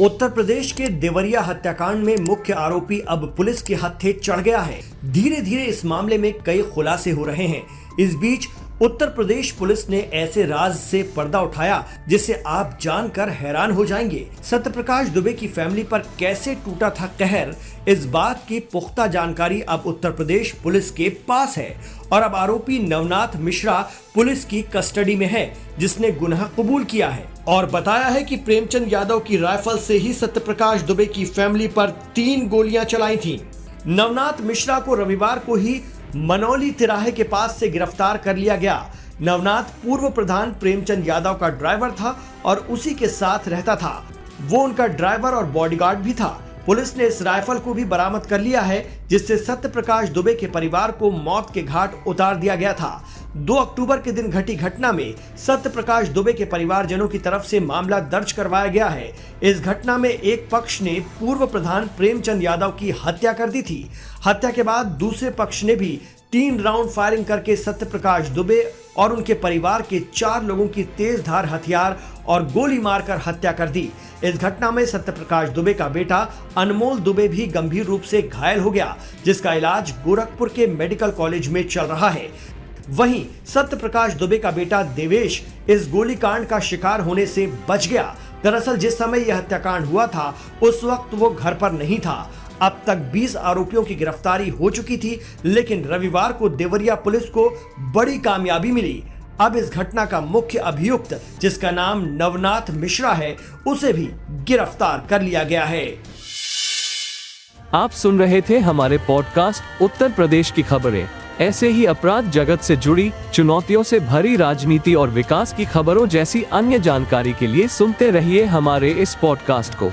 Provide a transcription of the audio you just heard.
उत्तर प्रदेश के देवरिया हत्याकांड में मुख्य आरोपी अब पुलिस के हत्थे चढ़ गया है। धीरे धीरे इस मामले में कई खुलासे हो रहे हैं। इस बीच उत्तर प्रदेश पुलिस ने ऐसे राज से पर्दा उठाया जिसे आप जानकर हैरान हो जाएँगे। सत्य प्रकाश दुबे की फैमिली पर कैसे टूटा था कहर? इस बात की पुख्ता जानकारी अब उत्तर प्रदेश पुलिस के पास है। और अब आरोपी नवनाथ मिश्रा पुलिस की कस्टडी में है, जिसने गुनाह कबूल किया है। और बताया है कि प्रेमचंद यादव की राइफल से ही सत्य प्रकाश दुबे की फैमिली पर तीन गोलियाँ चलाई थी। नवनाथ मिश्रा को रविवार को ही मनौली तिराहे के पास से गिरफ़्तार कर लिया गया। नवनाथ पूर्व प्रधान प्रेमचंद यादव का ड्राइवर था और उसी के साथ रहता था। वो उनका ड्राइवर और बॉडीगार्ड भी था। पुलिस ने इस राइफल को भी बरामद कर लिया है, जिससे सत्य प्रकाश दुबे के परिवार को मौत के घाट उतार दिया गया था। 2 अक्टूबर के दिन घटी घटना में सत्य प्रकाश दुबे के परिवारजनों की तरफ़ से मामला दर्ज करवाया गया है। इस घटना में एक पक्ष ने पूर्व प्रधान प्रेमचंद यादव की हत्या कर दी थी। हत्या के बाद दूसरे पक्ष ने भी तीन राउंड फायरिंग करके सत्य प्रकाश दुबे और उनके परिवार के चार लोगों की तेज धार हथियार और गोली मारकर हत्या कर दी। इस घटना में सत्य प्रकाश दुबे का बेटा अनमोल दुबे भी गंभीर रूप से घायल हो गया, जिसका इलाज गोरखपुर के मेडिकल कॉलेज में चल रहा है। वहीं सत्य प्रकाश दुबे का बेटा देवेश इस गोलीकांड का शिकार होने से बच गया। दरअसल जिस समय यह हत्याकांड हुआ था, उस वक्त वो घर पर नहीं था। अब तक 20 आरोपियों की गिरफ्तारी हो चुकी थी, लेकिन रविवार को देवरिया पुलिस को बड़ी कामयाबी मिली। अब इस घटना का मुख्य अभियुक्त, जिसका नाम नवनाथ मिश्रा है, उसे भी गिरफ़्तार कर लिया गया है। आप सुन रहे थे हमारे पॉडकास्ट उत्तर प्रदेश की खबरें। ऐसे ही अपराध जगत से जुड़ी, चुनौतियों से भरी राजनीति और विकास की खबरों जैसी अन्य जानकारी के लिए सुनते रहिए हमारे इस पॉडकास्ट को।